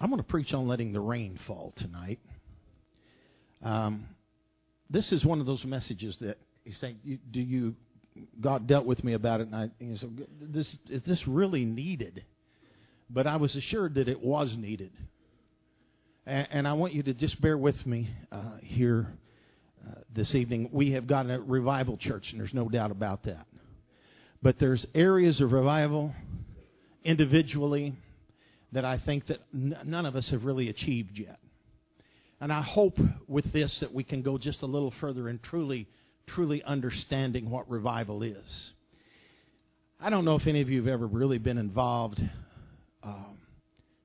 I'm going to preach on letting the rain fall tonight. Um, this is one of those messages that he's saying, "Do you?" God dealt with me about it, and I said, "This is this really needed?" But I was assured that it was needed, and, and I want you to just bear with me uh, here uh, this evening. We have got a revival church, and there's no doubt about that. But there's areas of revival individually that I think that n- none of us have really achieved yet. And I hope with this that we can go just a little further in truly, truly understanding what revival is. I don't know if any of you have ever really been involved um,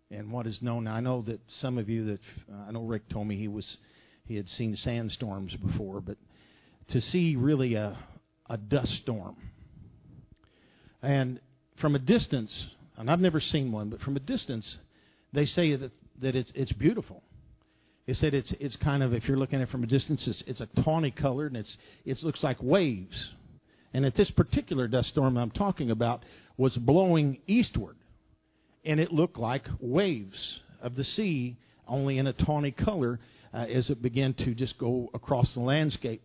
in what is known. I know that some of you that uh, I know Rick told me he was he had seen sandstorms before, but to see really a a dust storm and from a distance, and I've never seen one, but from a distance, they say that, that it's, it's beautiful. They said it's, it's kind of, if you're looking at it from a distance, it's, it's a tawny color and it's, it looks like waves. And at this particular dust storm I'm talking about was blowing eastward. And it looked like waves of the sea, only in a tawny color uh, as it began to just go across the landscape.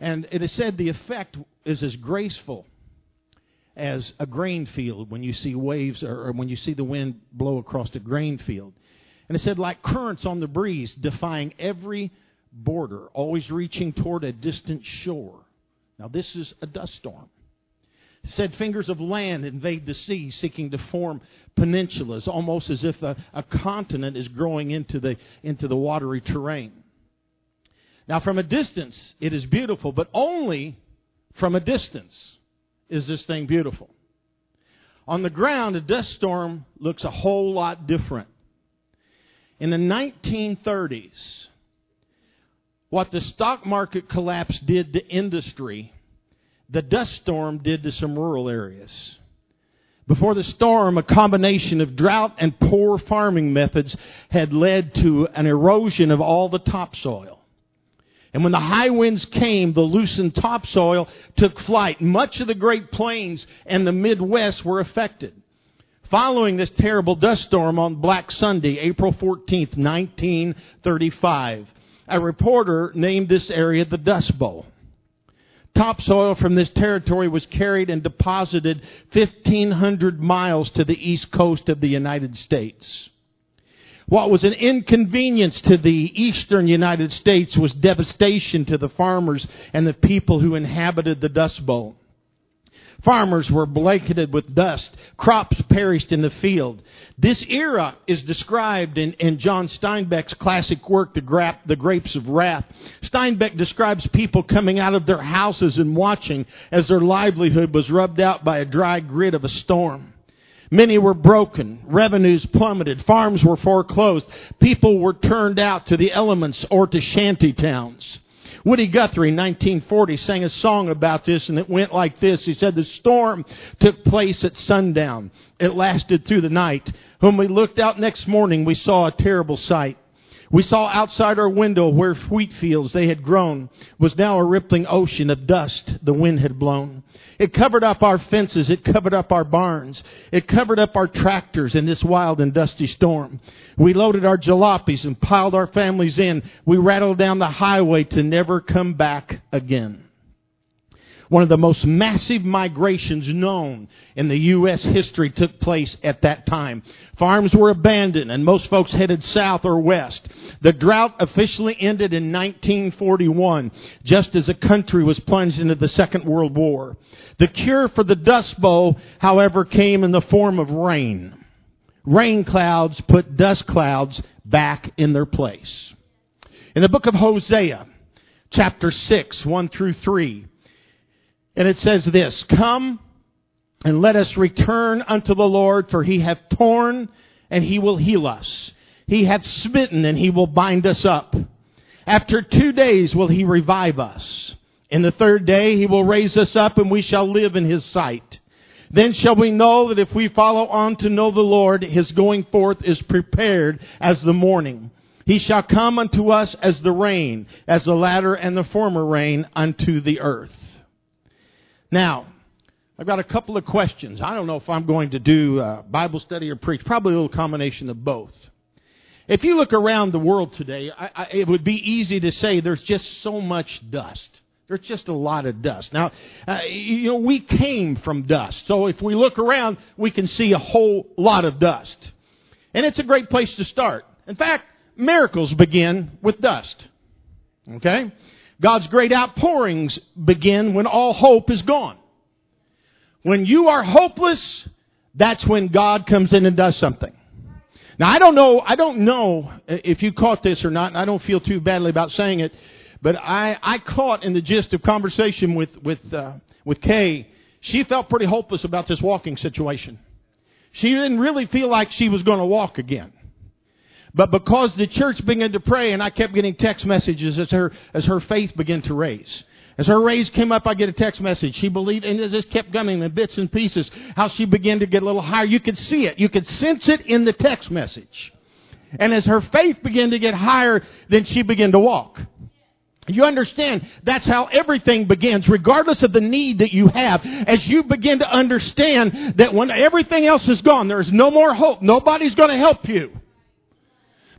And it is said the effect is as graceful as a grain field when you see waves or, or when you see the wind blow across a grain field. And it said, like currents on the breeze, defying every border, always reaching toward a distant shore. Now, this is a dust storm. It said, fingers of land invade the sea, seeking to form peninsulas, almost as if a, a continent is growing into the, into the watery terrain. Now, from a distance, it is beautiful, but only from a distance is this thing beautiful. On the ground, a dust storm looks a whole lot different. In the 1930s, what the stock market collapse did to industry, the dust storm did to some rural areas. Before the storm, a combination of drought and poor farming methods had led to an erosion of all the topsoil. And when the high winds came, the loosened topsoil took flight. Much of the Great Plains and the Midwest were affected. Following this terrible dust storm on Black Sunday, April 14, 1935, a reporter named this area the Dust Bowl. Topsoil from this territory was carried and deposited 1,500 miles to the east coast of the United States. What was an inconvenience to the eastern United States was devastation to the farmers and the people who inhabited the Dust Bowl. Farmers were blanketed with dust. Crops perished in the field. This era is described in, in John Steinbeck's classic work, the, Gra- the Grapes of Wrath. Steinbeck describes people coming out of their houses and watching as their livelihood was rubbed out by a dry grit of a storm. Many were broken. Revenues plummeted. Farms were foreclosed. People were turned out to the elements or to shanty towns. Woody Guthrie, 1940, sang a song about this, and it went like this. He said, The storm took place at sundown. It lasted through the night. When we looked out next morning, we saw a terrible sight. We saw outside our window where wheat fields they had grown was now a rippling ocean of dust the wind had blown. It covered up our fences. It covered up our barns. It covered up our tractors in this wild and dusty storm. We loaded our jalopies and piled our families in. We rattled down the highway to never come back again one of the most massive migrations known in the U.S. history took place at that time. Farms were abandoned and most folks headed south or west. The drought officially ended in 1941, just as the country was plunged into the Second World War. The cure for the Dust Bowl, however, came in the form of rain. Rain clouds put dust clouds back in their place. In the book of Hosea, chapter 6, 1 through 3, and it says this, Come and let us return unto the Lord, for he hath torn and he will heal us. He hath smitten and he will bind us up. After two days will he revive us. In the third day he will raise us up and we shall live in his sight. Then shall we know that if we follow on to know the Lord, his going forth is prepared as the morning. He shall come unto us as the rain, as the latter and the former rain unto the earth. Now, I've got a couple of questions. I don't know if I'm going to do Bible study or preach, probably a little combination of both. If you look around the world today, I, I, it would be easy to say there's just so much dust. There's just a lot of dust. Now, uh, you know, we came from dust. So if we look around, we can see a whole lot of dust. And it's a great place to start. In fact, miracles begin with dust. Okay? God's great outpourings begin when all hope is gone. When you are hopeless, that's when God comes in and does something. Now I don't know, I don't know if you caught this or not, and I don't feel too badly about saying it, but I, I caught in the gist of conversation with, with, uh, with Kay, she felt pretty hopeless about this walking situation. She didn't really feel like she was going to walk again. But because the church began to pray and I kept getting text messages as her, as her faith began to raise. As her raise came up, I get a text message. She believed, and it just kept coming in bits and pieces, how she began to get a little higher. You could see it. You could sense it in the text message. And as her faith began to get higher, then she began to walk. You understand that's how everything begins, regardless of the need that you have. As you begin to understand that when everything else is gone, there's no more hope. Nobody's going to help you.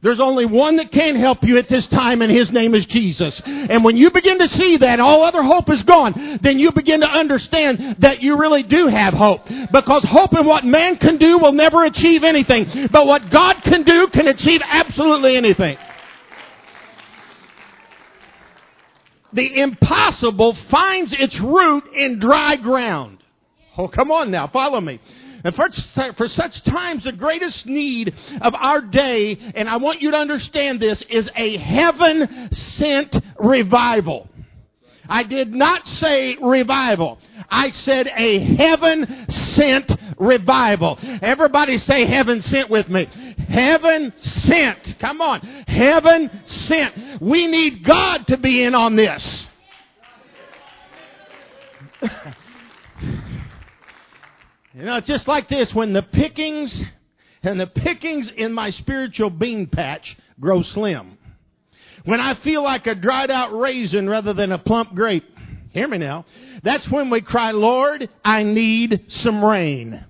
There's only one that can help you at this time, and his name is Jesus. And when you begin to see that all other hope is gone, then you begin to understand that you really do have hope. Because hope in what man can do will never achieve anything. But what God can do can achieve absolutely anything. The impossible finds its root in dry ground. Oh, come on now, follow me. And for, for such times, the greatest need of our day, and I want you to understand this, is a heaven sent revival. I did not say revival. I said a heaven sent revival. Everybody say heaven sent with me. Heaven sent. Come on. Heaven sent. We need God to be in on this. You know, it's just like this when the pickings and the pickings in my spiritual bean patch grow slim. When I feel like a dried out raisin rather than a plump grape. Hear me now. That's when we cry, Lord, I need some rain.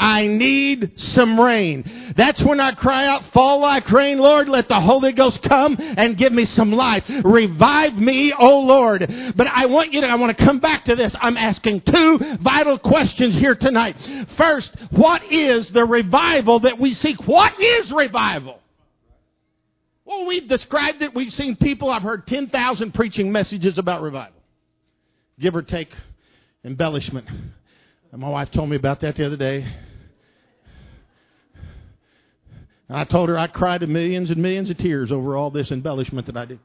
I need some rain. That's when I cry out, fall like rain, Lord. Let the Holy Ghost come and give me some life. Revive me, O Lord. But I want you to, I want to come back to this. I'm asking two vital questions here tonight. First, what is the revival that we seek? What is revival? Well, we've described it. We've seen people. I've heard 10,000 preaching messages about revival. Give or take embellishment. My wife told me about that the other day. And I told her I cried millions and millions of tears over all this embellishment that I did.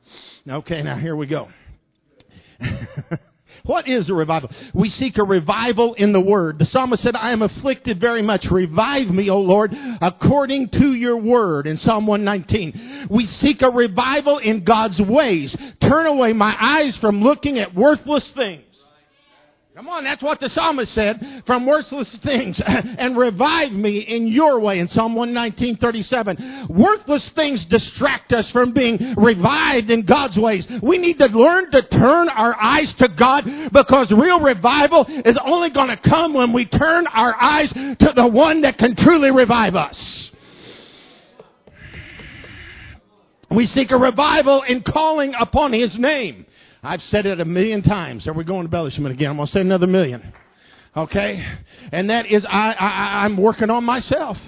Okay, now here we go. what is a revival? We seek a revival in the Word. The psalmist said, I am afflicted very much. Revive me, O Lord, according to your Word in Psalm 119. We seek a revival in God's ways. Turn away my eyes from looking at worthless things. Come on, that's what the psalmist said, from worthless things, and revive me in your way in Psalm 119, 37. Worthless things distract us from being revived in God's ways. We need to learn to turn our eyes to God because real revival is only going to come when we turn our eyes to the one that can truly revive us. We seek a revival in calling upon His name. I've said it a million times. Are we going to embellishment again? I'm going to say another million. Okay? And that is, I, I, I'm working on myself.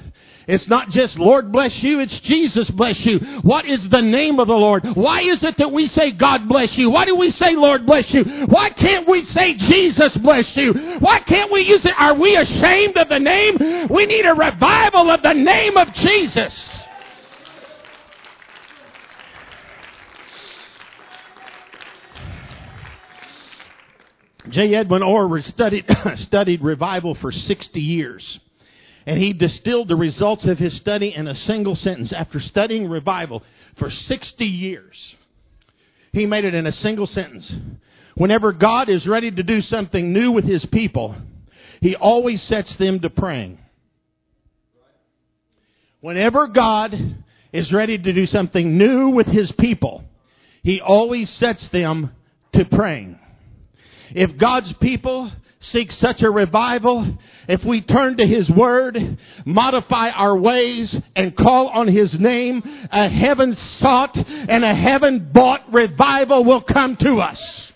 It's not just Lord bless you, it's Jesus bless you. What is the name of the Lord? Why is it that we say God bless you? Why do we say Lord bless you? Why can't we say Jesus bless you? Why can't we use it? Are we ashamed of the name? We need a revival of the name of Jesus. J. Edwin Orr studied, studied revival for 60 years. And he distilled the results of his study in a single sentence. After studying revival for 60 years, he made it in a single sentence. Whenever God is ready to do something new with his people, he always sets them to praying. Whenever God is ready to do something new with his people, he always sets them to praying. If God's people seek such a revival, if we turn to His Word, modify our ways, and call on His name, a heaven sought and a heaven bought revival will come to us.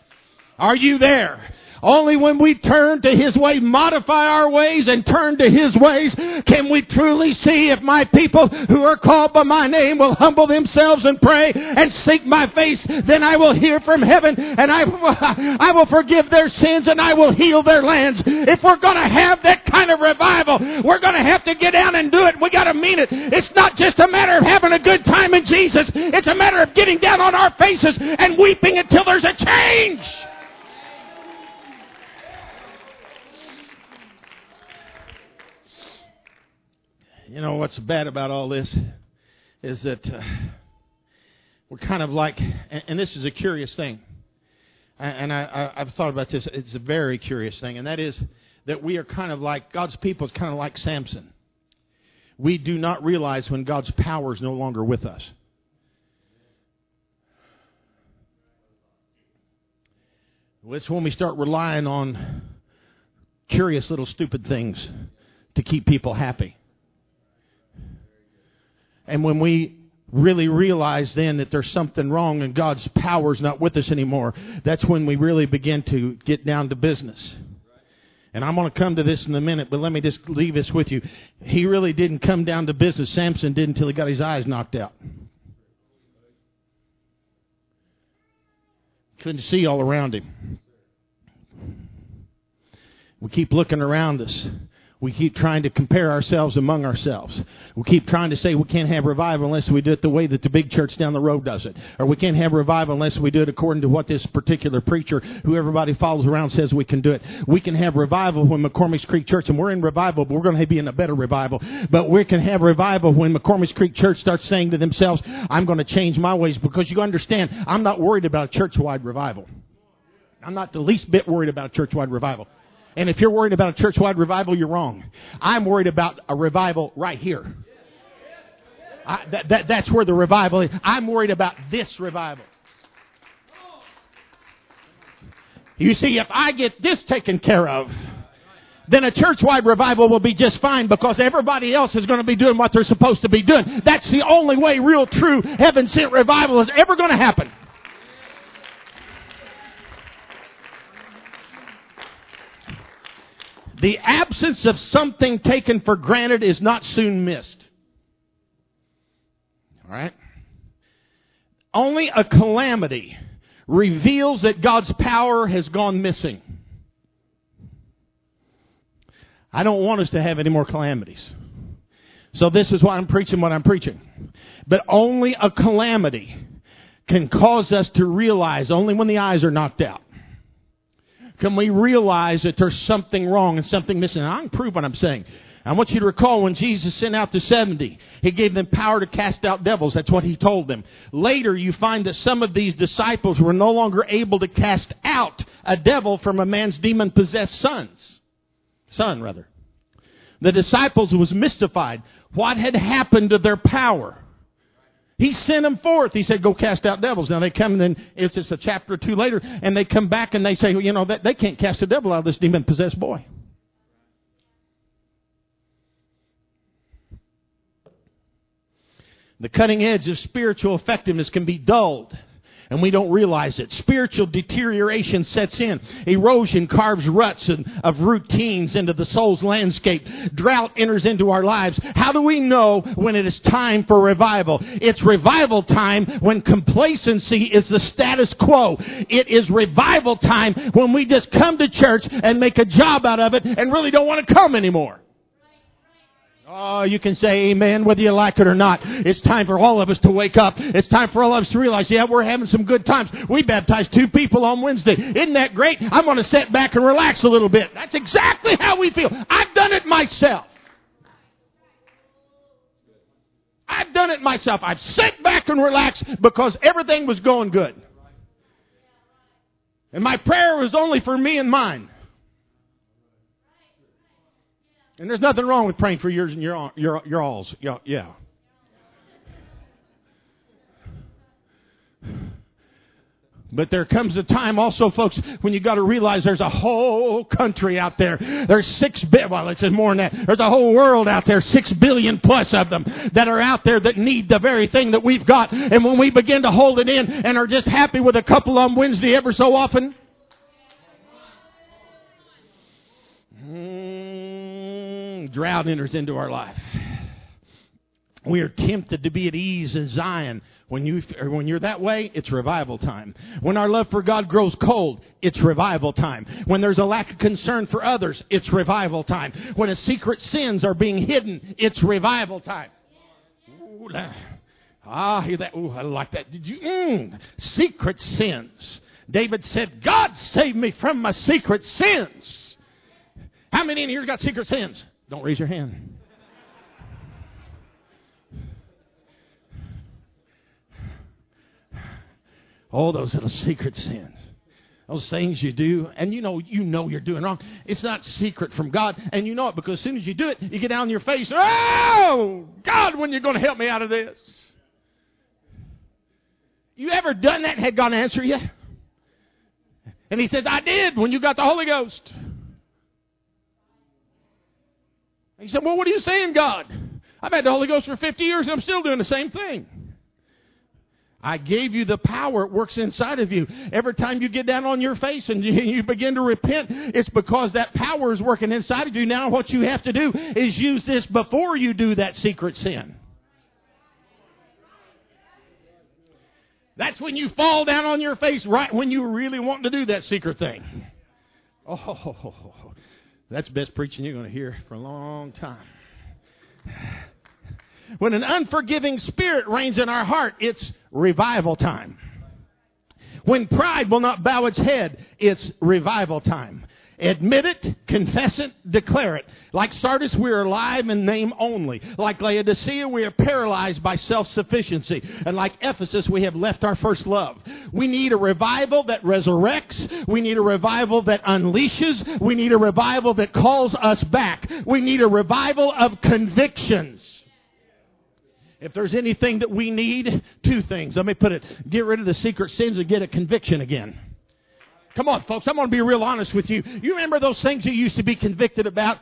Are you there? Only when we turn to His way, modify our ways and turn to His ways, can we truly see if my people who are called by my name will humble themselves and pray and seek my face, then I will hear from heaven and I, I will forgive their sins and I will heal their lands. If we're going to have that kind of revival, we're going to have to get down and do it. We got to mean it. It's not just a matter of having a good time in Jesus. It's a matter of getting down on our faces and weeping until there's a change. You know what's bad about all this is that uh, we're kind of like, and, and, this is a curious thing, and I, have thought about this. It's a very curious thing, and that is that we are kind of like God's people is kind of like Samson. We do not realize when God's power is no longer with us. It's when we start relying on curious little stupid things to keep people happy. And when we really realize then that there's something wrong and God's power is not with us anymore, that's when we really begin to get down to business. And I'm going to come to this in a minute, but let me just leave this with you. He really didn't come down to business. Samson did until he got his eyes knocked out. Couldn't see all around him. We keep looking around us. We keep trying to compare ourselves among ourselves. We keep trying to say we can't have revival unless we do it the way that the big church down the road does it. Or we can't have revival unless we do it according to what this particular preacher, who everybody follows around, says we can do it. We can have revival when McCormick's Creek Church, and we're in revival, but we're going to be in a better revival. But we can have revival when McCormick's Creek Church starts saying to themselves, I'm going to change my ways because you understand, I'm not worried about church-wide revival. I'm not the least bit worried about church-wide revival. And if you're worried about a church-wide revival, you're wrong. I'm worried about a revival right here. I, that, that, that's where the revival is. I'm worried about this revival. You see, if I get this taken care of, then a church-wide revival will be just fine because everybody else is going to be doing what they're supposed to be doing. That's the only way real, true, heaven-sent revival is ever going to happen. The absence of something taken for granted is not soon missed. All right? Only a calamity reveals that God's power has gone missing. I don't want us to have any more calamities. So this is why I'm preaching what I'm preaching. But only a calamity can cause us to realize, only when the eyes are knocked out, can we realize that there's something wrong and something missing? And I can prove what I'm saying. I want you to recall when Jesus sent out the 70, He gave them power to cast out devils. That's what He told them. Later, you find that some of these disciples were no longer able to cast out a devil from a man's demon possessed sons. Son, rather. The disciples was mystified. What had happened to their power? He sent them forth. He said, go cast out devils. Now they come and it's just a chapter or two later and they come back and they say, well, you know, they can't cast a devil out of this demon possessed boy. The cutting edge of spiritual effectiveness can be dulled and we don't realize it. Spiritual deterioration sets in. Erosion carves ruts of routines into the soul's landscape. Drought enters into our lives. How do we know when it is time for revival? It's revival time when complacency is the status quo. It is revival time when we just come to church and make a job out of it and really don't want to come anymore. Oh, you can say amen whether you like it or not. It's time for all of us to wake up. It's time for all of us to realize, yeah, we're having some good times. We baptized two people on Wednesday. Isn't that great? I'm going to sit back and relax a little bit. That's exactly how we feel. I've done it myself. I've done it myself. I've sat back and relaxed because everything was going good. And my prayer was only for me and mine. And there's nothing wrong with praying for yours and your, your, your alls. Yeah. yeah. But there comes a time also, folks, when you got to realize there's a whole country out there. There's six bi- well, it's more than that. There's a whole world out there, six billion plus of them that are out there that need the very thing that we've got. And when we begin to hold it in and are just happy with a couple on Wednesday ever so often, drought enters into our life. We are tempted to be at ease in Zion. When you when you're that way, it's revival time. When our love for God grows cold, it's revival time. When there's a lack of concern for others, it's revival time. When a secret sins are being hidden, it's revival time. Ooh, ah, hear that? Ooh, I like that. Did you? Mm, secret sins. David said, "God save me from my secret sins." How many in here got secret sins? Don't raise your hand. All those little secret sins. Those things you do, and you know you know you're doing wrong. It's not secret from God, and you know it because as soon as you do it, you get down on your face. Oh God, when you're going to help me out of this? You ever done that had God answer you? And He says, "I did when you got the Holy Ghost." He said, "Well, what are you saying, God? I've had the Holy Ghost for 50 years, and I'm still doing the same thing." I gave you the power. It works inside of you. Every time you get down on your face and you begin to repent, it's because that power is working inside of you. Now what you have to do is use this before you do that secret sin. That's when you fall down on your face right when you really want to do that secret thing. Oh, that's the best preaching you're going to hear for a long time. When an unforgiving spirit reigns in our heart, it's revival time. When pride will not bow its head, it's revival time. Admit it, confess it, declare it. Like Sardis, we are alive in name only. Like Laodicea, we are paralyzed by self-sufficiency. And like Ephesus, we have left our first love. We need a revival that resurrects. We need a revival that unleashes. We need a revival that calls us back. We need a revival of convictions. If there's anything that we need, two things. Let me put it get rid of the secret sins and get a conviction again. Come on, folks. I'm going to be real honest with you. You remember those things you used to be convicted about?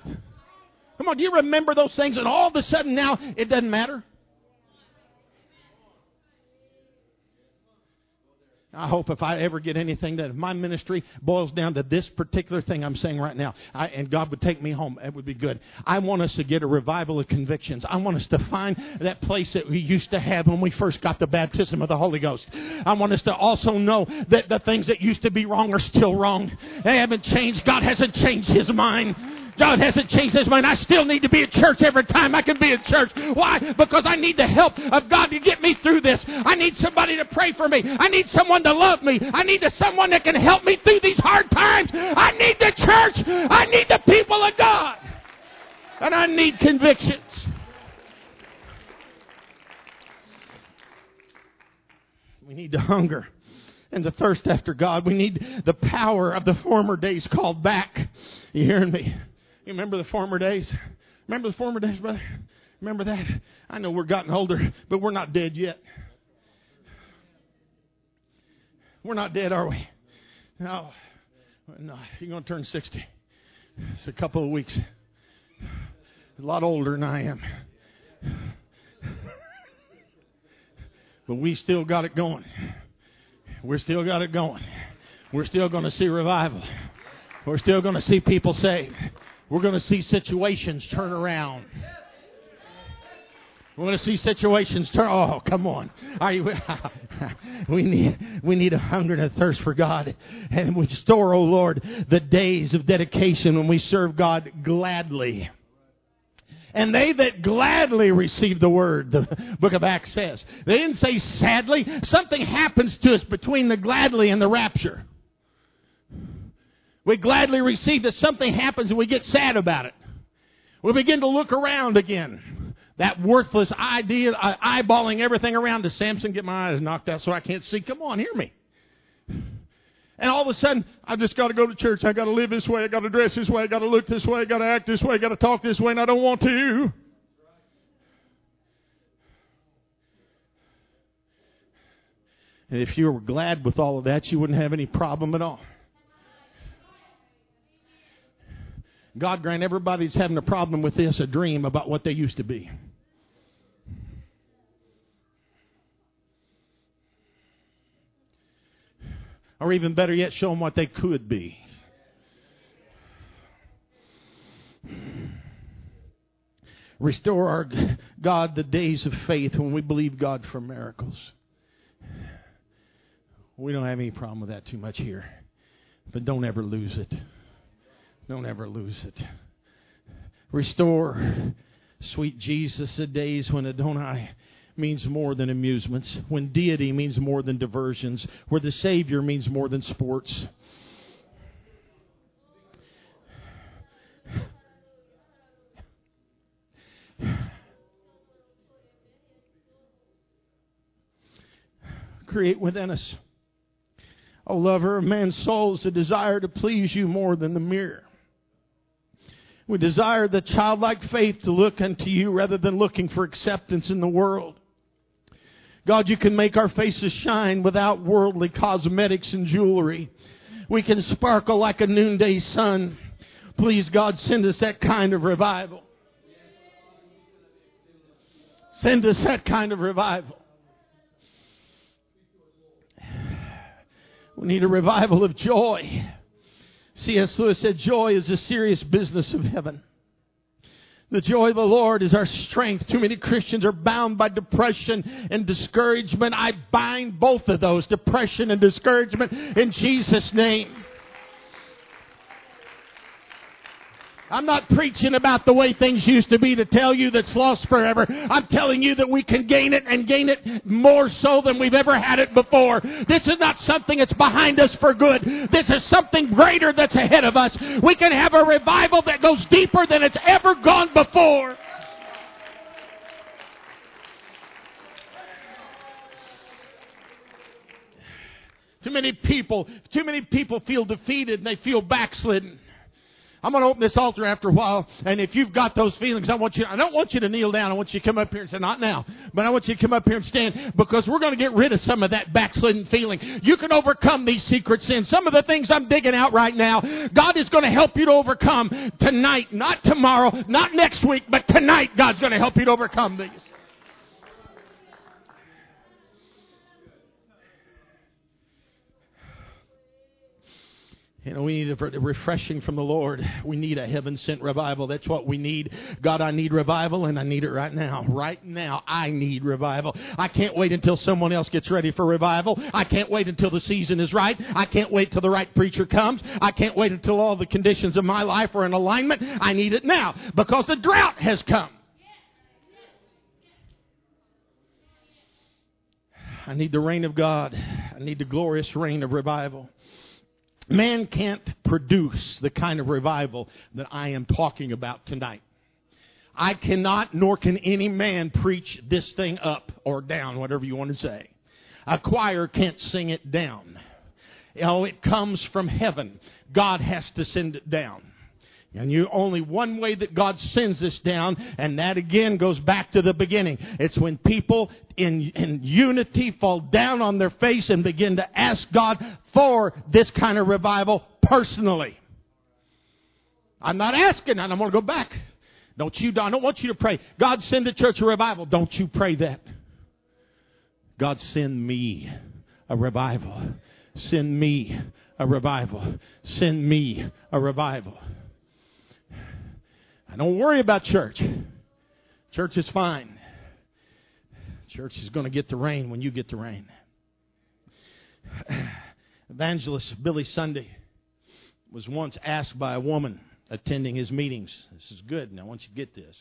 Come on, do you remember those things? And all of a sudden now it doesn't matter? I hope if I ever get anything that my ministry boils down to this particular thing I'm saying right now, I, and God would take me home, it would be good. I want us to get a revival of convictions. I want us to find that place that we used to have when we first got the baptism of the Holy Ghost. I want us to also know that the things that used to be wrong are still wrong. They haven't changed. God hasn't changed His mind. God hasn't changed his mind. I still need to be at church every time I can be at church. Why? Because I need the help of God to get me through this. I need somebody to pray for me. I need someone to love me. I need someone that can help me through these hard times. I need the church. I need the people of God. And I need convictions. We need to hunger and the thirst after God. We need the power of the former days called back. You hearing me? You remember the former days? Remember the former days, brother? Remember that? I know we're gotten older, but we're not dead yet. We're not dead, are we? No. No, you're going to turn 60. It's a couple of weeks. A lot older than I am. But we still got it going. We're still got it going. We're still going to see revival. We're still going to see people saved. We're going to see situations turn around. We're going to see situations turn. Oh, come on! Are you? we need we need a hunger and a thirst for God, and we store, oh Lord, the days of dedication when we serve God gladly. And they that gladly receive the word, the book of Acts says. They didn't say sadly. Something happens to us between the gladly and the rapture. We gladly receive that something happens and we get sad about it. We begin to look around again. That worthless idea, uh, eyeballing everything around. Does Samson get my eyes knocked out so I can't see? Come on, hear me. And all of a sudden, I've just got to go to church. I've got to live this way. I've got to dress this way. I've got to look this way. I've got to act this way. I've got to talk this way, and I don't want to. And if you were glad with all of that, you wouldn't have any problem at all. God grant everybody that's having a problem with this a dream about what they used to be. Or even better yet, show them what they could be. Restore our God the days of faith when we believe God for miracles. We don't have any problem with that too much here. But don't ever lose it. Don't ever lose it. Restore, sweet Jesus, the days when Adonai means more than amusements, when deity means more than diversions, where the Savior means more than sports. Create within us, O lover of man's souls, a desire to please you more than the mirror. We desire the childlike faith to look unto you rather than looking for acceptance in the world. God, you can make our faces shine without worldly cosmetics and jewelry. We can sparkle like a noonday sun. Please, God, send us that kind of revival. Send us that kind of revival. We need a revival of joy. C.S. Lewis said, Joy is the serious business of heaven. The joy of the Lord is our strength. Too many Christians are bound by depression and discouragement. I bind both of those, depression and discouragement, in Jesus' name. I'm not preaching about the way things used to be to tell you that's lost forever. I'm telling you that we can gain it and gain it more so than we've ever had it before. This is not something that's behind us for good. This is something greater that's ahead of us. We can have a revival that goes deeper than it's ever gone before. Too many people, too many people feel defeated and they feel backslidden. I'm going to open this altar after a while, and if you've got those feelings, I want you. I don't want you to kneel down. I want you to come up here and say, "Not now," but I want you to come up here and stand because we're going to get rid of some of that backslidden feeling. You can overcome these secret sins. Some of the things I'm digging out right now, God is going to help you to overcome tonight, not tomorrow, not next week, but tonight. God's going to help you to overcome these. You know, we need a refreshing from the Lord. We need a heaven sent revival. That's what we need. God, I need revival and I need it right now. Right now, I need revival. I can't wait until someone else gets ready for revival. I can't wait until the season is right. I can't wait till the right preacher comes. I can't wait until all the conditions of my life are in alignment. I need it now because the drought has come. I need the reign of God. I need the glorious rain of revival. Man can't produce the kind of revival that I am talking about tonight. I cannot, nor can any man preach this thing up or down, whatever you want to say. A choir can't sing it down. You know, it comes from heaven. God has to send it down. And you only one way that God sends this down, and that again goes back to the beginning. It's when people in, in unity fall down on their face and begin to ask God for this kind of revival personally. I'm not asking, and I'm going to go back. Don't you, I don't want you to pray, God send the church a revival. Don't you pray that. God send me a revival. Send me a revival. Send me a revival. I don't worry about church. Church is fine. Church is going to get the rain when you get the rain. Evangelist Billy Sunday was once asked by a woman attending his meetings. This is good, and I want you to get this.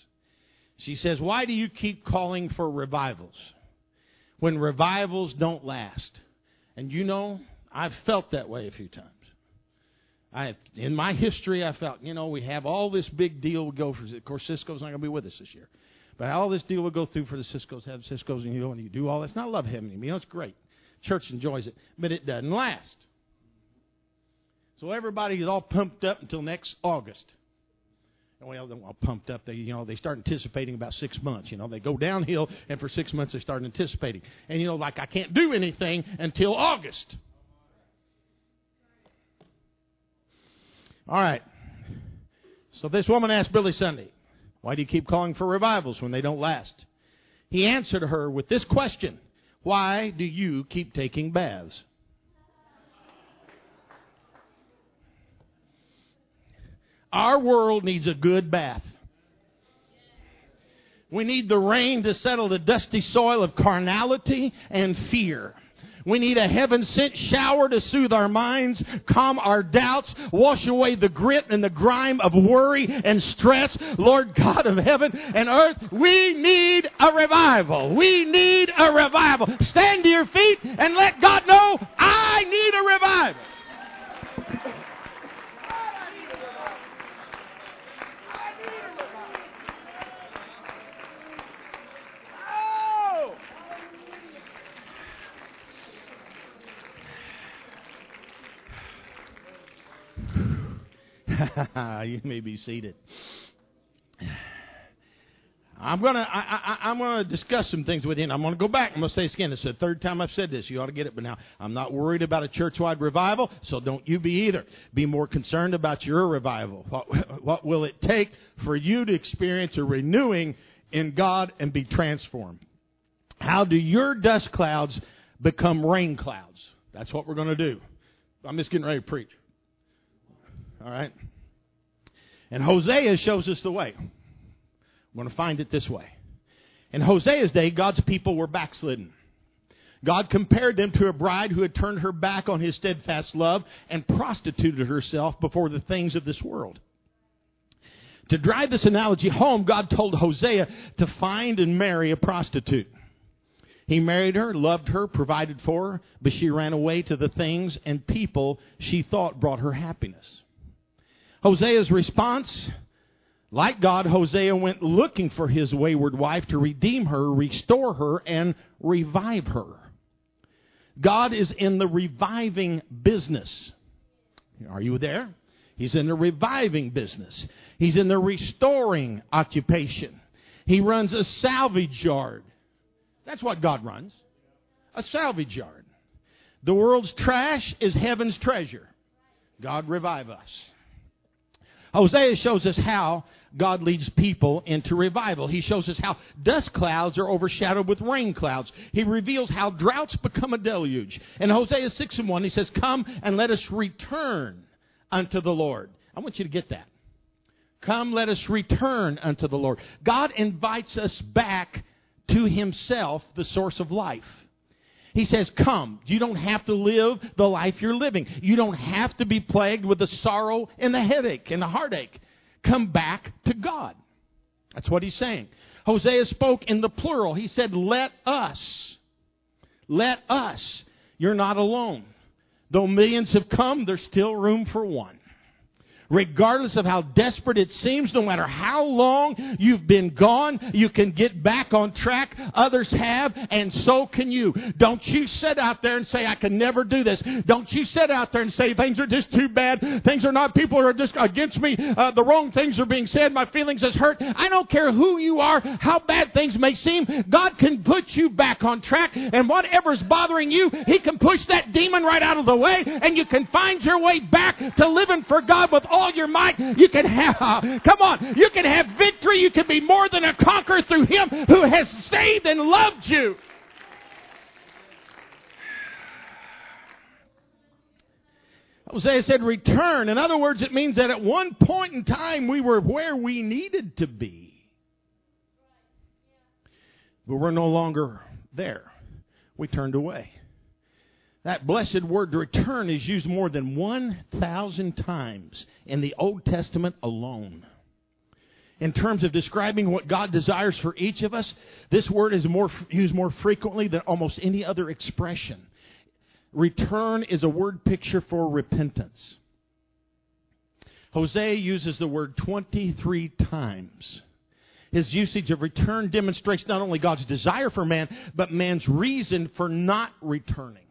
She says, Why do you keep calling for revivals when revivals don't last? And you know, I've felt that way a few times. I, in my history, I felt, you know, we have all this big deal we go for. Of course, Cisco's not going to be with us this year. But all this deal will go through for the Cisco's, have Cisco's, and you know, and you do all this. Not love him, you know, it's great. Church enjoys it, but it doesn't last. So everybody is all pumped up until next August. well, they're all pumped up. They, you know, they start anticipating about six months. You know, they go downhill, and for six months they start anticipating. And you know, like I can't do anything until August. All right. So this woman asked Billy Sunday, "Why do you keep calling for revivals when they don't last?" He answered her with this question: Why do you keep taking baths? Our world needs a good bath. We need the rain to settle the dusty soil of carnality and fear. We need a heaven sent shower to soothe our minds, calm our doubts, wash away the grit and the grime of worry and stress. Lord God of heaven and earth, we need a revival. We need a revival. Stand to your feet and let God know I need a revival. you may be seated. I'm gonna I, I, am gonna discuss some things with you. And I'm gonna go back. I'm gonna say this again. It's the third time I've said this. You ought to get it. But now I'm not worried about a church-wide revival, so don't you be either. Be more concerned about your revival. What, what will it take for you to experience a renewing in God and be transformed? How do your dust clouds become rain clouds? That's what we're gonna do. I'm just getting ready to preach. All right? And Hosea shows us the way. We're going to find it this way. In Hosea's day, God's people were backslidden. God compared them to a bride who had turned her back on his steadfast love and prostituted herself before the things of this world. To drive this analogy home, God told Hosea to find and marry a prostitute. He married her, loved her, provided for her, but she ran away to the things and people she thought brought her happiness. Hosea's response like God, Hosea went looking for his wayward wife to redeem her, restore her, and revive her. God is in the reviving business. Are you there? He's in the reviving business. He's in the restoring occupation. He runs a salvage yard. That's what God runs a salvage yard. The world's trash is heaven's treasure. God revive us. Hosea shows us how God leads people into revival. He shows us how dust clouds are overshadowed with rain clouds. He reveals how droughts become a deluge. In Hosea 6 and 1, he says, Come and let us return unto the Lord. I want you to get that. Come, let us return unto the Lord. God invites us back to Himself, the source of life. He says, Come. You don't have to live the life you're living. You don't have to be plagued with the sorrow and the headache and the heartache. Come back to God. That's what he's saying. Hosea spoke in the plural. He said, Let us. Let us. You're not alone. Though millions have come, there's still room for one regardless of how desperate it seems, no matter how long you've been gone, you can get back on track. Others have, and so can you. Don't you sit out there and say, I can never do this. Don't you sit out there and say, things are just too bad. Things are not, people are just against me. Uh, the wrong things are being said. My feelings is hurt. I don't care who you are, how bad things may seem. God can put you back on track, and whatever's bothering you, He can push that demon right out of the way, and you can find your way back to living for God with all all your might, you can have, come on, you can have victory. You can be more than a conqueror through Him who has saved and loved you. Hosea said, return. In other words, it means that at one point in time we were where we needed to be. But we're no longer there. We turned away. That blessed word return is used more than 1,000 times in the Old Testament alone. In terms of describing what God desires for each of us, this word is more, used more frequently than almost any other expression. Return is a word picture for repentance. Hosea uses the word 23 times. His usage of return demonstrates not only God's desire for man, but man's reason for not returning.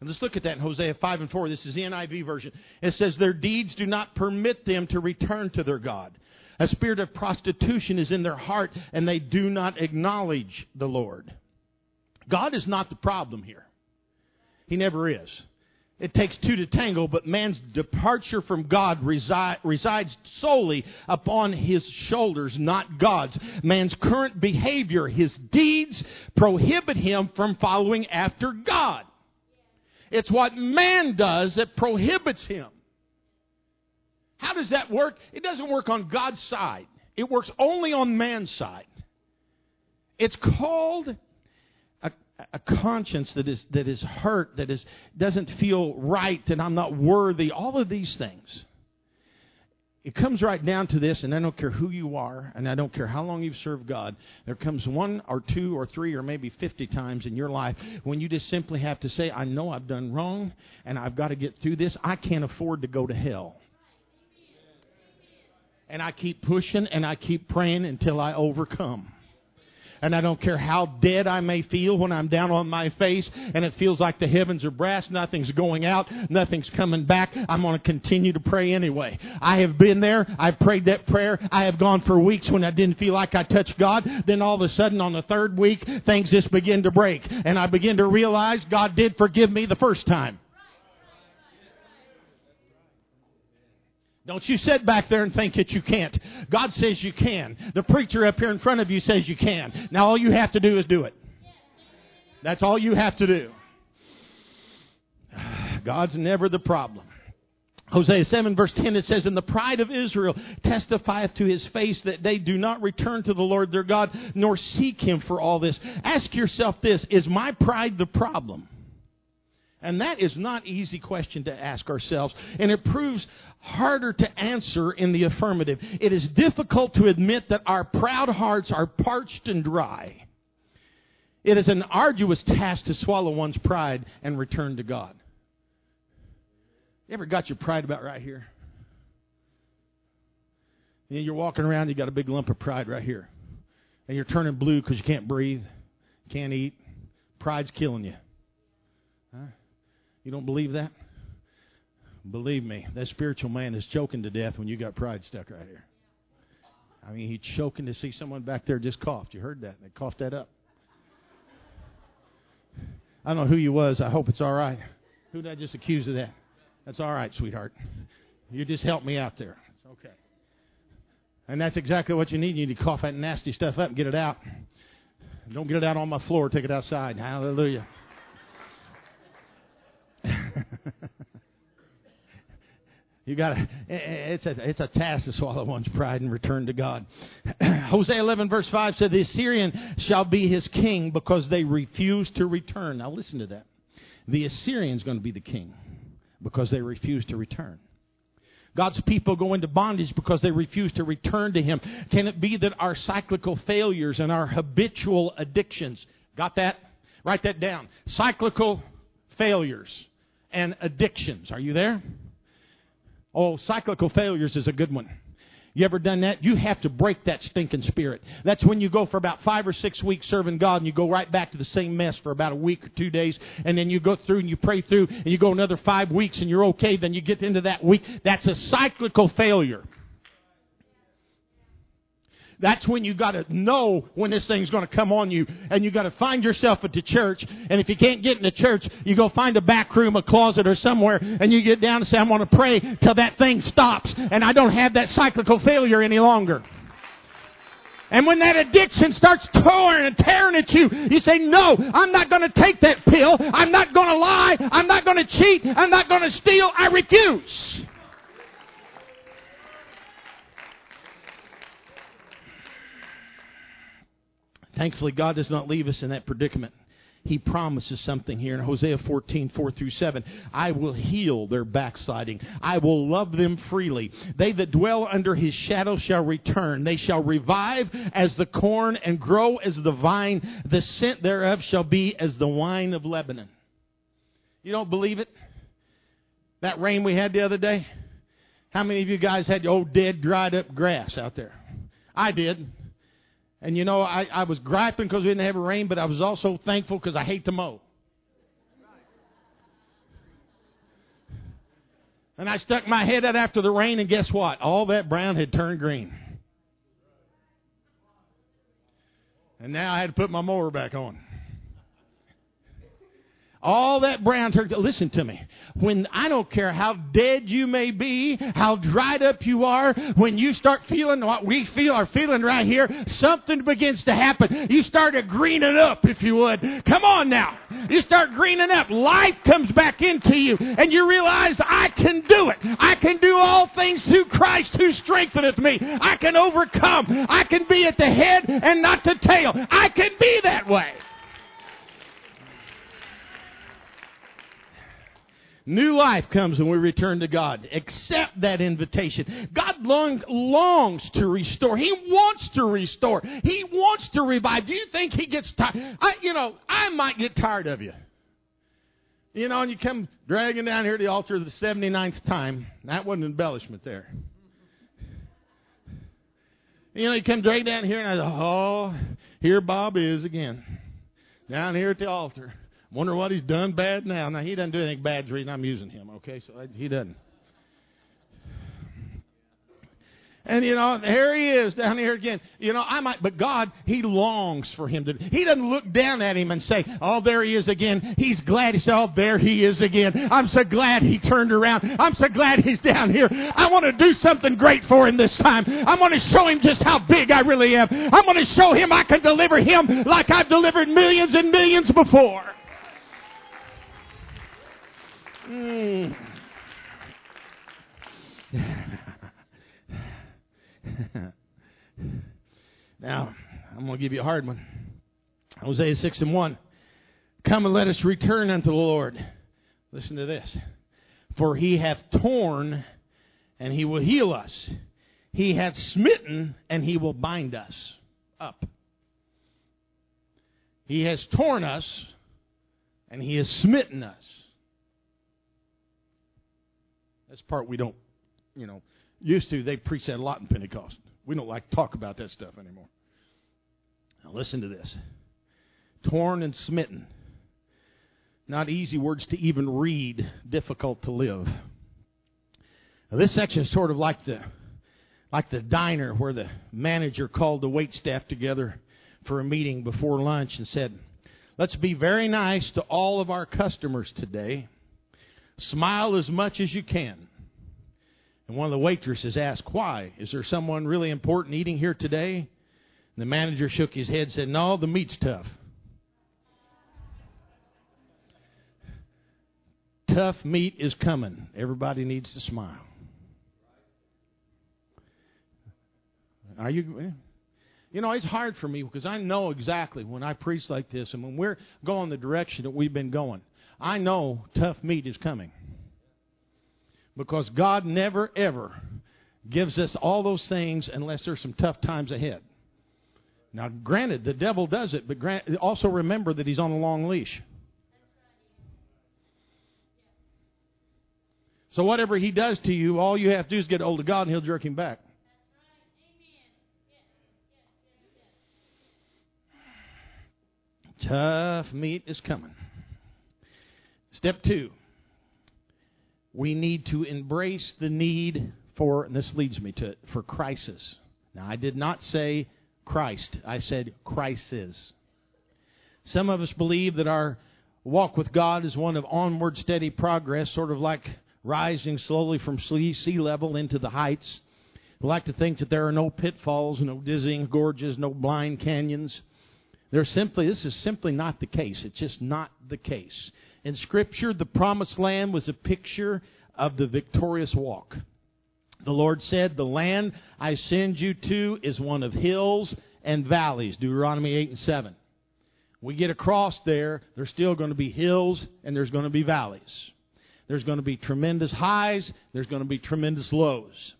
And let's look at that in Hosea 5 and 4. This is the NIV version. It says, Their deeds do not permit them to return to their God. A spirit of prostitution is in their heart, and they do not acknowledge the Lord. God is not the problem here. He never is. It takes two to tangle, but man's departure from God resi- resides solely upon his shoulders, not God's. Man's current behavior, his deeds, prohibit him from following after God. It's what man does that prohibits him. How does that work? It doesn't work on God's side, it works only on man's side. It's called a, a conscience that is, that is hurt, that is, doesn't feel right, and I'm not worthy, all of these things. It comes right down to this, and I don't care who you are, and I don't care how long you've served God. There comes one or two or three or maybe 50 times in your life when you just simply have to say, I know I've done wrong, and I've got to get through this. I can't afford to go to hell. And I keep pushing and I keep praying until I overcome. And I don't care how dead I may feel when I'm down on my face and it feels like the heavens are brass, nothing's going out, nothing's coming back. I'm going to continue to pray anyway. I have been there. I've prayed that prayer. I have gone for weeks when I didn't feel like I touched God. Then all of a sudden on the third week, things just begin to break. And I begin to realize God did forgive me the first time. Don't you sit back there and think that you can't. God says you can. The preacher up here in front of you says you can. Now all you have to do is do it. That's all you have to do. God's never the problem. Hosea 7 verse 10 it says, And the pride of Israel testifieth to his face that they do not return to the Lord their God, nor seek him for all this. Ask yourself this, is my pride the problem? And that is not easy question to ask ourselves, and it proves harder to answer in the affirmative. It is difficult to admit that our proud hearts are parched and dry. It is an arduous task to swallow one's pride and return to God. You ever got your pride about right here? And you're walking around, you got a big lump of pride right here. And you're turning blue because you can't breathe, can't eat. Pride's killing you. You don't believe that? Believe me, that spiritual man is choking to death when you got pride stuck right here. I mean, he's choking to see someone back there just coughed. You heard that? They coughed that up. I don't know who you was. I hope it's all right. Who did I just accuse of that? That's all right, sweetheart. You just helped me out there. It's okay. And that's exactly what you need. You need to cough that nasty stuff up and get it out. Don't get it out on my floor. Take it outside. Hallelujah. You got to. It's a it's a task to swallow one's pride and return to God. Hosea 11 verse 5 said, "The Assyrian shall be his king because they refuse to return." Now listen to that. The Assyrian is going to be the king because they refuse to return. God's people go into bondage because they refuse to return to Him. Can it be that our cyclical failures and our habitual addictions, got that? Write that down. Cyclical failures and addictions. Are you there? Oh, cyclical failures is a good one. You ever done that? You have to break that stinking spirit. That's when you go for about five or six weeks serving God and you go right back to the same mess for about a week or two days. And then you go through and you pray through and you go another five weeks and you're okay. Then you get into that week. That's a cyclical failure. That's when you got to know when this thing's going to come on you, and you got to find yourself at the church. And if you can't get in the church, you go find a back room, a closet, or somewhere, and you get down and say, "I'm going to pray till that thing stops, and I don't have that cyclical failure any longer." And when that addiction starts tearing and tearing at you, you say, No, I'm not going to take that pill. I'm not going to lie. I'm not going to cheat. I'm not going to steal. I refuse. Thankfully, God does not leave us in that predicament. He promises something here in Hosea 14, 4 through 7. I will heal their backsliding. I will love them freely. They that dwell under his shadow shall return. They shall revive as the corn and grow as the vine. The scent thereof shall be as the wine of Lebanon. You don't believe it? That rain we had the other day? How many of you guys had your old dead, dried up grass out there? I did. And you know, I, I was griping because we didn't have rain, but I was also thankful because I hate to mow. And I stuck my head out after the rain, and guess what? All that brown had turned green. And now I had to put my mower back on. All that brown turkey. Listen to me. When I don't care how dead you may be, how dried up you are, when you start feeling what we feel are feeling right here, something begins to happen. You start greening up, if you would. Come on now. You start greening up. Life comes back into you, and you realize I can do it. I can do all things through Christ who strengtheneth me. I can overcome. I can be at the head and not the tail. I can be that way. New life comes when we return to God. Accept that invitation. God long, longs to restore. He wants to restore. He wants to revive. Do you think He gets tired? I, you know, I might get tired of you. You know, and you come dragging down here to the altar the 79th time. That wasn't embellishment there. You know, you come dragging down here and I go, oh, here Bob is again. Down here at the altar. Wonder what he's done bad now. Now he doesn't do anything bad. The reason I'm using him. Okay, so he doesn't. And you know, here he is down here again. You know, I might, but God, He longs for him to. He doesn't look down at him and say, "Oh, there he is again." He's glad. He said, "Oh, there he is again." I'm so glad he turned around. I'm so glad he's down here. I want to do something great for him this time. I want to show him just how big I really am. I'm going to show him I can deliver him like I've delivered millions and millions before. Mm. now, I'm going to give you a hard one. Hosea 6 and 1. Come and let us return unto the Lord. Listen to this. For he hath torn, and he will heal us. He hath smitten, and he will bind us up. He has torn us, and he has smitten us. That's part we don't, you know, used to. They preach that a lot in Pentecost. We don't like to talk about that stuff anymore. Now listen to this. Torn and smitten. Not easy words to even read, difficult to live. Now, this section is sort of like the like the diner where the manager called the wait staff together for a meeting before lunch and said, "Let's be very nice to all of our customers today." Smile as much as you can. And one of the waitresses asked, Why? Is there someone really important eating here today? And the manager shook his head and said, No, the meat's tough. Tough meat is coming. Everybody needs to smile. Are you? Eh? You know, it's hard for me because I know exactly when I preach like this and when we're going the direction that we've been going. I know tough meat is coming. Because God never, ever gives us all those things unless there's some tough times ahead. Now, granted, the devil does it, but grant, also remember that he's on a long leash. So, whatever he does to you, all you have to do is get hold of God and he'll jerk him back. Tough meat is coming. Step two, we need to embrace the need for, and this leads me to for crisis. Now, I did not say Christ, I said crisis. Some of us believe that our walk with God is one of onward, steady progress, sort of like rising slowly from sea level into the heights. We like to think that there are no pitfalls, no dizzying gorges, no blind canyons. There's simply this is simply not the case. It's just not the case. In Scripture, the promised land was a picture of the victorious walk. The Lord said, The land I send you to is one of hills and valleys. Deuteronomy 8 and 7. We get across there, there's still going to be hills and there's going to be valleys. There's going to be tremendous highs, there's going to be tremendous lows.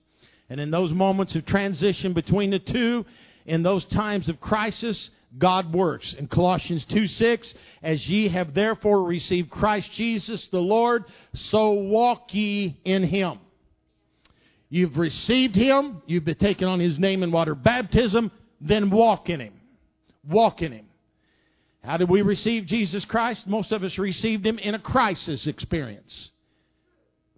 And in those moments of transition between the two, in those times of crisis, God works. In Colossians 2 6, as ye have therefore received Christ Jesus the Lord, so walk ye in him. You've received him, you've been taken on his name in water baptism, then walk in him. Walk in him. How did we receive Jesus Christ? Most of us received him in a crisis experience.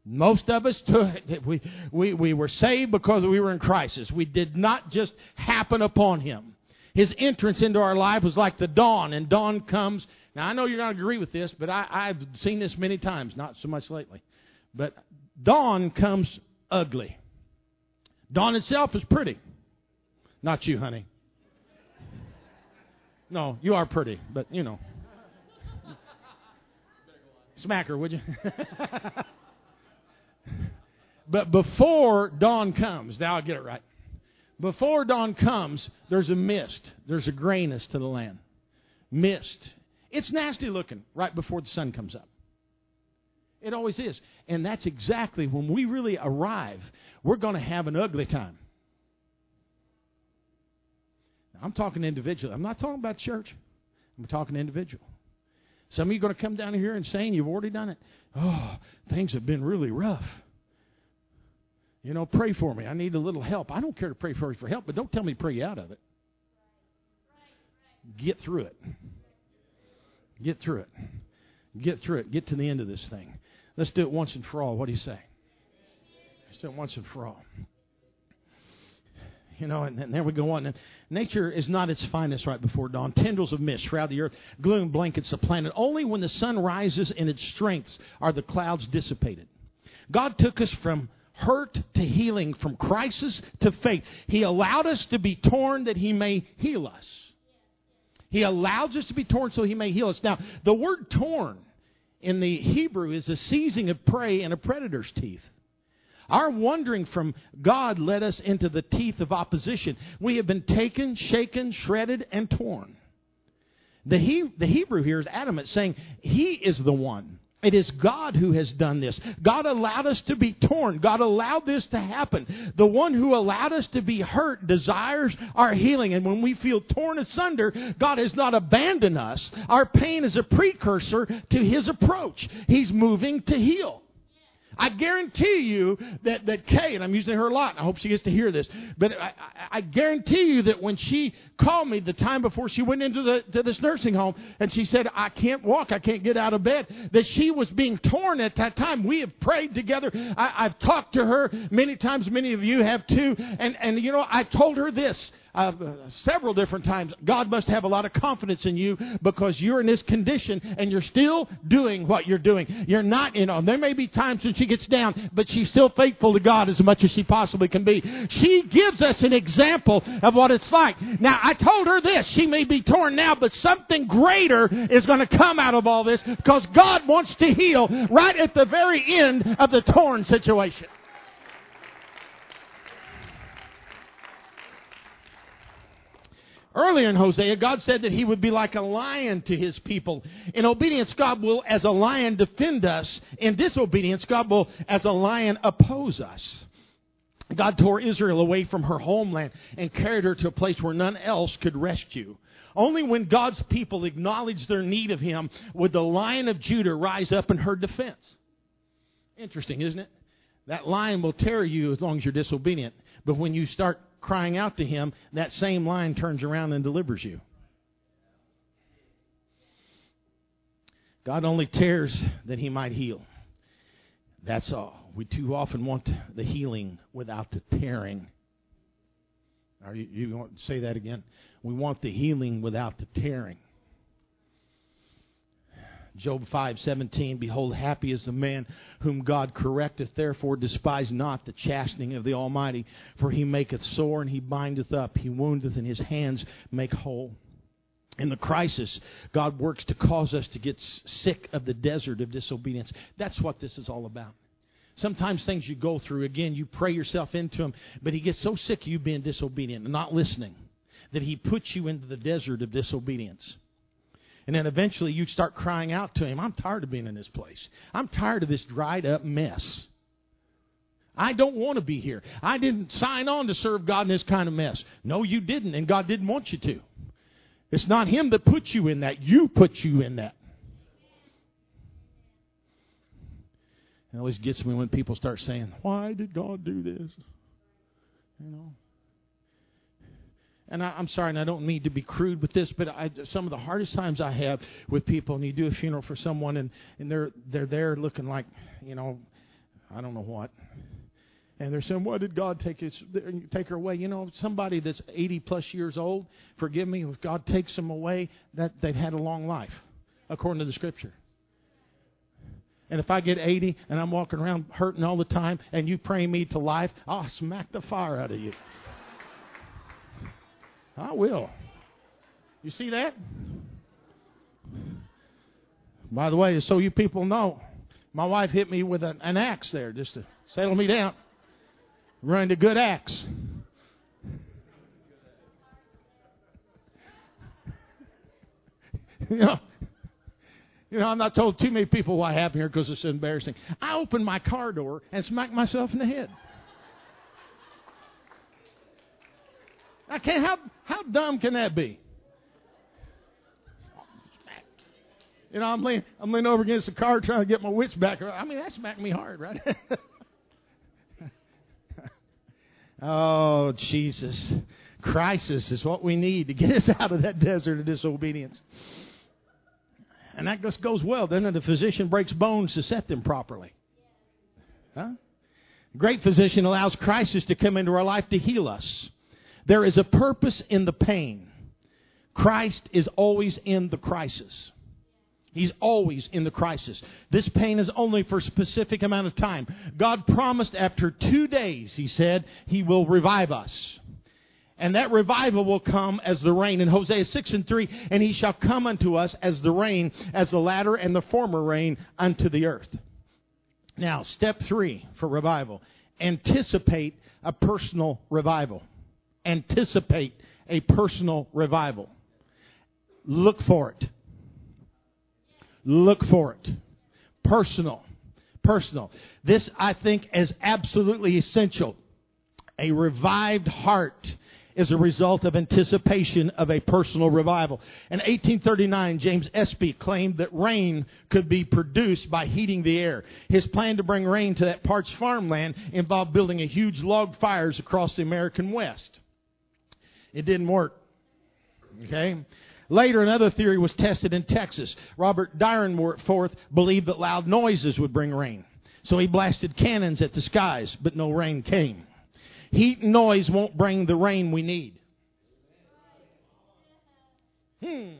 Most of us took, we, we, we were saved because we were in crisis. We did not just happen upon him. His entrance into our life was like the dawn, and dawn comes. Now, I know you're not agree with this, but I, I've seen this many times, not so much lately. But dawn comes ugly. Dawn itself is pretty. Not you, honey. No, you are pretty, but you know. Smack her, would you? but before dawn comes, now I'll get it right. Before dawn comes, there's a mist. There's a grayness to the land. Mist. It's nasty looking right before the sun comes up. It always is. And that's exactly when we really arrive, we're going to have an ugly time. Now, I'm talking individually. I'm not talking about church. I'm talking individual. Some of you are going to come down here and saying you've already done it. Oh, things have been really rough. You know, pray for me. I need a little help. I don't care to pray for you for help, but don't tell me pray out of it. Get through it. Get through it. Get through it. Get to the end of this thing. Let's do it once and for all. What do you say? Let's do it once and for all. You know, and, and there we go on. And nature is not its finest right before dawn. Tendrils of mist shroud the earth. Gloom blankets the planet. Only when the sun rises in its strength are the clouds dissipated. God took us from hurt to healing, from crisis to faith. He allowed us to be torn that He may heal us. He allows us to be torn so He may heal us. Now, the word torn in the Hebrew is a seizing of prey in a predator's teeth. Our wandering from God led us into the teeth of opposition. We have been taken, shaken, shredded, and torn. The, he, the Hebrew here is adamant, saying, He is the one it is God who has done this. God allowed us to be torn. God allowed this to happen. The one who allowed us to be hurt desires our healing. And when we feel torn asunder, God has not abandoned us. Our pain is a precursor to His approach. He's moving to heal. I guarantee you that, that Kay, and I'm using her a lot, I hope she gets to hear this, but I, I guarantee you that when she called me the time before she went into the, to this nursing home and she said, I can't walk, I can't get out of bed, that she was being torn at that time. We have prayed together. I, I've talked to her many times, many of you have too, and, and you know, I told her this uh, several different times, God must have a lot of confidence in you because you're in this condition and you're still doing what you're doing. You're not, you know, there may be times when she gets down, but she's still faithful to God as much as she possibly can be. She gives us an example of what it's like. Now, I told her this. She may be torn now, but something greater is going to come out of all this because God wants to heal right at the very end of the torn situation. Earlier in Hosea, God said that He would be like a lion to His people. In obedience, God will, as a lion, defend us. In disobedience, God will, as a lion, oppose us. God tore Israel away from her homeland and carried her to a place where none else could rescue. Only when God's people acknowledged their need of Him would the lion of Judah rise up in her defense. Interesting, isn't it? That lion will tear you as long as you're disobedient. But when you start crying out to him, that same line turns around and delivers you. God only tears that he might heal. That's all. We too often want the healing without the tearing. Are you, you want to say that again? We want the healing without the tearing. Job 5:17 Behold happy is the man whom God correcteth. Therefore despise not the chastening of the almighty for he maketh sore and he bindeth up. He woundeth and his hands make whole. In the crisis God works to cause us to get sick of the desert of disobedience. That's what this is all about. Sometimes things you go through, again, you pray yourself into them, but he gets so sick of you being disobedient and not listening that he puts you into the desert of disobedience. And then eventually you start crying out to him, I'm tired of being in this place. I'm tired of this dried up mess. I don't want to be here. I didn't sign on to serve God in this kind of mess. No, you didn't, and God didn't want you to. It's not Him that put you in that. You put you in that. It always gets me when people start saying, Why did God do this? You know and I, am sorry, and I don't mean to be crude with this, but I, some of the hardest times I have with people, and you do a funeral for someone, and, and they're they're there looking like, you know, I don't know what. And they're saying, "Why did God take his, take her away?" You know, somebody that's 80 plus years old, forgive me, if God takes them away, that they've had a long life, according to the Scripture. And if I get 80 and I'm walking around hurting all the time, and you pray me to life, I'll smack the fire out of you. I will. You see that? By the way, so you people know, my wife hit me with an, an axe there just to settle me down. Running a good axe. you know, you know, I'm not told too many people what happened here because it's embarrassing. I opened my car door and smacked myself in the head. I can't. How how dumb can that be? You know, I'm leaning, I'm leaning over against the car trying to get my wits back. I mean, that smacked me hard, right? oh, Jesus. Crisis is what we need to get us out of that desert of disobedience. And that just goes well. Then the physician breaks bones to set them properly. Huh? Great physician allows crisis to come into our life to heal us. There is a purpose in the pain. Christ is always in the crisis. He's always in the crisis. This pain is only for a specific amount of time. God promised after two days, He said, He will revive us. And that revival will come as the rain. In Hosea 6 and 3, and He shall come unto us as the rain, as the latter and the former rain unto the earth. Now, step three for revival anticipate a personal revival. Anticipate a personal revival. Look for it. Look for it. Personal. Personal. This, I think, is absolutely essential. A revived heart is a result of anticipation of a personal revival. In 1839, James Espy claimed that rain could be produced by heating the air. His plan to bring rain to that parched farmland involved building a huge log fires across the American West. It didn't work. Okay? Later, another theory was tested in Texas. Robert Dyrenforth believed that loud noises would bring rain. So he blasted cannons at the skies, but no rain came. Heat and noise won't bring the rain we need. Hmm.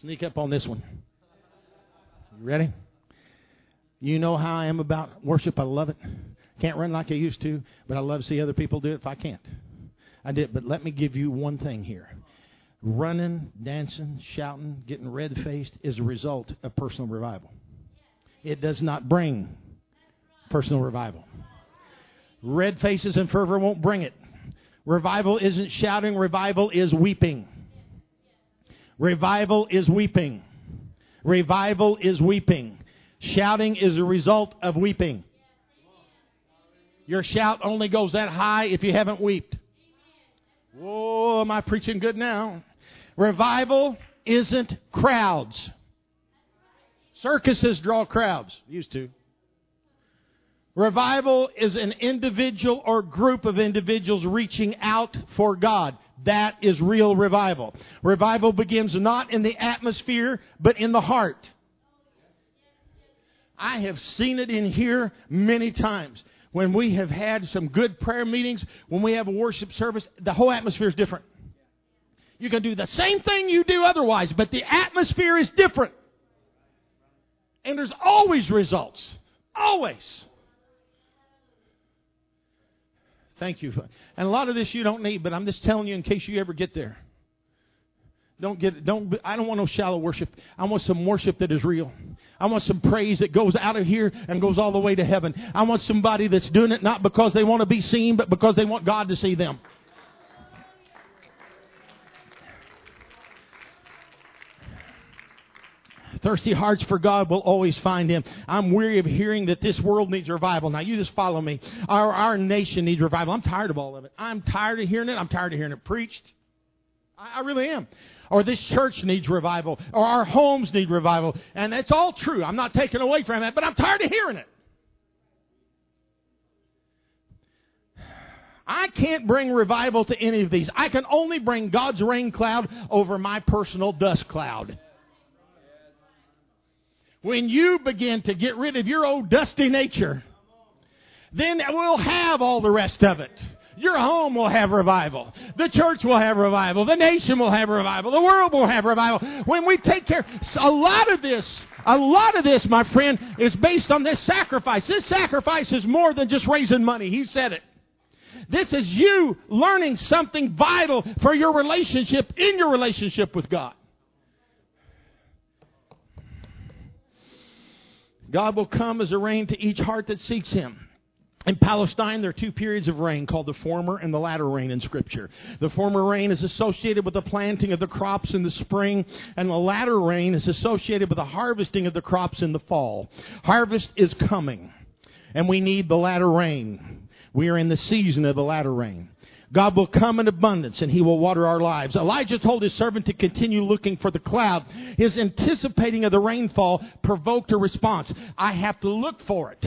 Sneak up on this one. You ready? You know how I am about worship. I love it. Can't run like I used to, but I love to see other people do it if I can't. I did, but let me give you one thing here. Running, dancing, shouting, getting red faced is a result of personal revival. It does not bring personal revival. Red faces and fervor won't bring it. Revival isn't shouting, revival is weeping. Revival is weeping. Revival is weeping. Shouting is a result of weeping. Your shout only goes that high if you haven't wept. Whoa, am I preaching good now? Revival isn't crowds. Circuses draw crowds, used to. Revival is an individual or group of individuals reaching out for God. That is real revival. Revival begins not in the atmosphere, but in the heart. I have seen it in here many times when we have had some good prayer meetings, when we have a worship service, the whole atmosphere is different. You can do the same thing you do otherwise, but the atmosphere is different. And there's always results. Always. Thank you. And a lot of this you don't need, but I'm just telling you in case you ever get there. Don't get don't I don't want no shallow worship. I want some worship that is real. I want some praise that goes out of here and goes all the way to heaven. I want somebody that's doing it not because they want to be seen, but because they want God to see them. Thirsty hearts for God will always find Him. I'm weary of hearing that this world needs revival. Now, you just follow me. Our, our nation needs revival. I'm tired of all of it. I'm tired of hearing it. I'm tired of hearing it preached. I, I really am or this church needs revival, or our homes need revival. And it's all true. I'm not taking away from that, but I'm tired of hearing it. I can't bring revival to any of these. I can only bring God's rain cloud over my personal dust cloud. when you begin to get rid of your old dusty nature, then we'll have all the rest of it. Your home will have revival. The church will have revival. The nation will have revival. The world will have revival. When we take care, a lot of this, a lot of this, my friend, is based on this sacrifice. This sacrifice is more than just raising money. He said it. This is you learning something vital for your relationship in your relationship with God. God will come as a rain to each heart that seeks Him. In Palestine, there are two periods of rain called the former and the latter rain in Scripture. The former rain is associated with the planting of the crops in the spring, and the latter rain is associated with the harvesting of the crops in the fall. Harvest is coming, and we need the latter rain. We are in the season of the latter rain. God will come in abundance and he will water our lives. Elijah told his servant to continue looking for the cloud. His anticipating of the rainfall provoked a response. I have to look for it,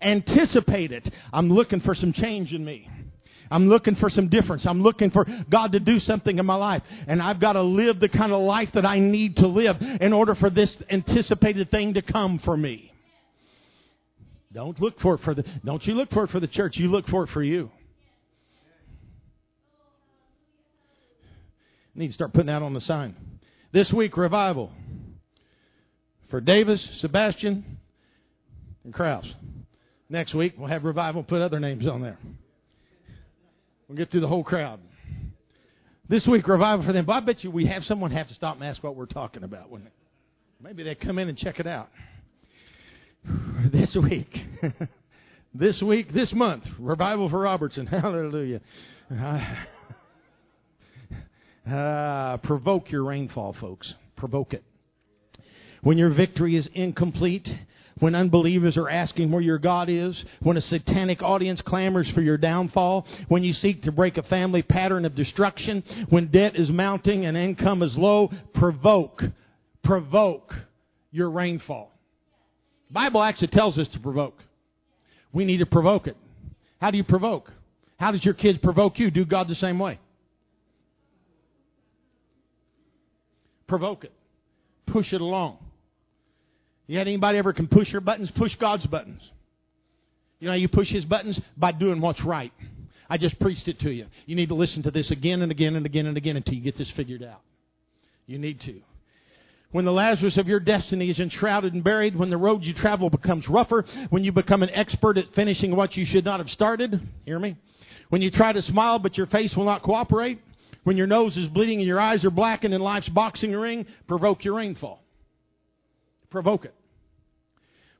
anticipate it. I'm looking for some change in me. I'm looking for some difference. I'm looking for God to do something in my life. And I've got to live the kind of life that I need to live in order for this anticipated thing to come for me. Don't look for it for the, don't you look for it for the church. You look for it for you. Need to start putting that on the sign. This week, revival for Davis, Sebastian, and Kraus. Next week, we'll have revival, put other names on there. We'll get through the whole crowd. This week, revival for them. But I bet you we have someone have to stop and ask what we're talking about, wouldn't it? Maybe they come in and check it out. This week. this week, this month, revival for Robertson. Hallelujah. Uh, provoke your rainfall, folks. Provoke it. When your victory is incomplete, when unbelievers are asking where your God is, when a satanic audience clamors for your downfall, when you seek to break a family pattern of destruction, when debt is mounting and income is low, provoke, provoke your rainfall. The Bible actually tells us to provoke. We need to provoke it. How do you provoke? How does your kids provoke you? Do God the same way. Provoke it. Push it along. You got anybody ever can push your buttons? Push God's buttons. You know, you push His buttons by doing what's right. I just preached it to you. You need to listen to this again and again and again and again until you get this figured out. You need to. When the Lazarus of your destiny is enshrouded and buried, when the road you travel becomes rougher, when you become an expert at finishing what you should not have started, hear me? When you try to smile but your face will not cooperate, when your nose is bleeding and your eyes are blackened in life's boxing ring, provoke your rainfall. Provoke it.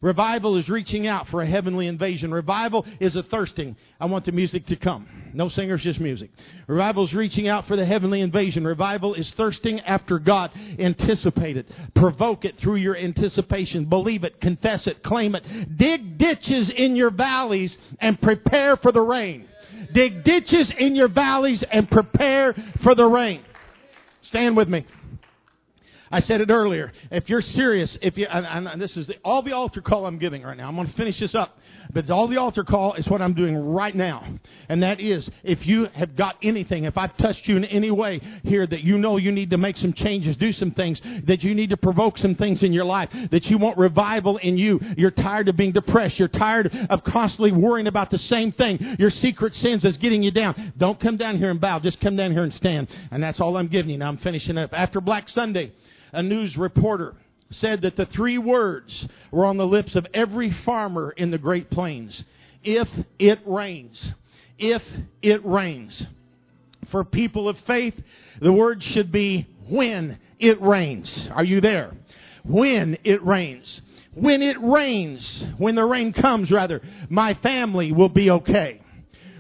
Revival is reaching out for a heavenly invasion. Revival is a thirsting. I want the music to come. No singers, just music. Revival is reaching out for the heavenly invasion. Revival is thirsting after God. Anticipate it. Provoke it through your anticipation. Believe it. Confess it. Claim it. Dig ditches in your valleys and prepare for the rain. Dig ditches in your valleys and prepare for the rain. Stand with me. I said it earlier. If you're serious, if you, and, this is the, all the altar call I'm giving right now. I'm going to finish this up. But all the altar call is what I'm doing right now. And that is, if you have got anything, if I've touched you in any way here that you know you need to make some changes, do some things, that you need to provoke some things in your life, that you want revival in you, you're tired of being depressed, you're tired of constantly worrying about the same thing, your secret sins is getting you down. Don't come down here and bow, just come down here and stand. And that's all I'm giving you. Now I'm finishing up. After Black Sunday, a news reporter said that the three words were on the lips of every farmer in the Great Plains if it rains. If it rains. For people of faith, the word should be when it rains. Are you there? When it rains. When it rains, when the rain comes, rather, my family will be okay.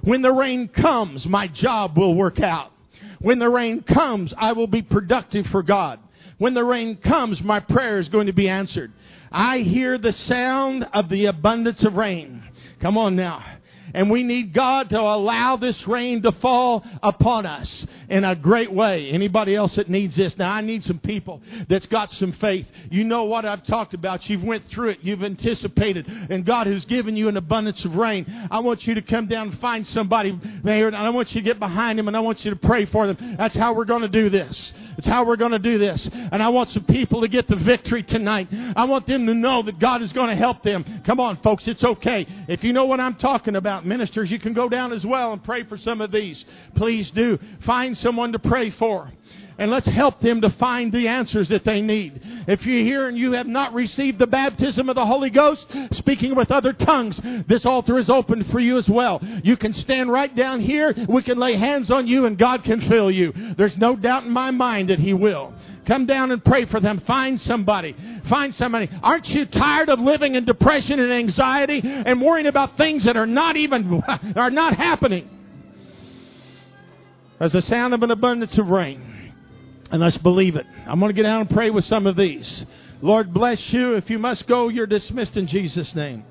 When the rain comes, my job will work out. When the rain comes, I will be productive for God. When the rain comes, my prayer is going to be answered. I hear the sound of the abundance of rain. Come on now. And we need God to allow this rain to fall upon us in a great way. Anybody else that needs this? Now I need some people that's got some faith. You know what I've talked about. You've went through it. You've anticipated and God has given you an abundance of rain. I want you to come down and find somebody there and I want you to get behind him and I want you to pray for them. That's how we're going to do this. It's how we're going to do this. And I want some people to get the victory tonight. I want them to know that God is going to help them. Come on, folks. It's okay. If you know what I'm talking about, ministers, you can go down as well and pray for some of these. Please do. Find someone to pray for and let's help them to find the answers that they need. If you're here and you have not received the baptism of the Holy Ghost, speaking with other tongues, this altar is open for you as well. You can stand right down here. We can lay hands on you and God can fill you. There's no doubt in my mind that He will. Come down and pray for them. Find somebody. Find somebody. Aren't you tired of living in depression and anxiety and worrying about things that are not even, are not happening? As the sound of an abundance of rain. And let's believe it. I'm going to get down and pray with some of these. Lord bless you. If you must go, you're dismissed in Jesus' name.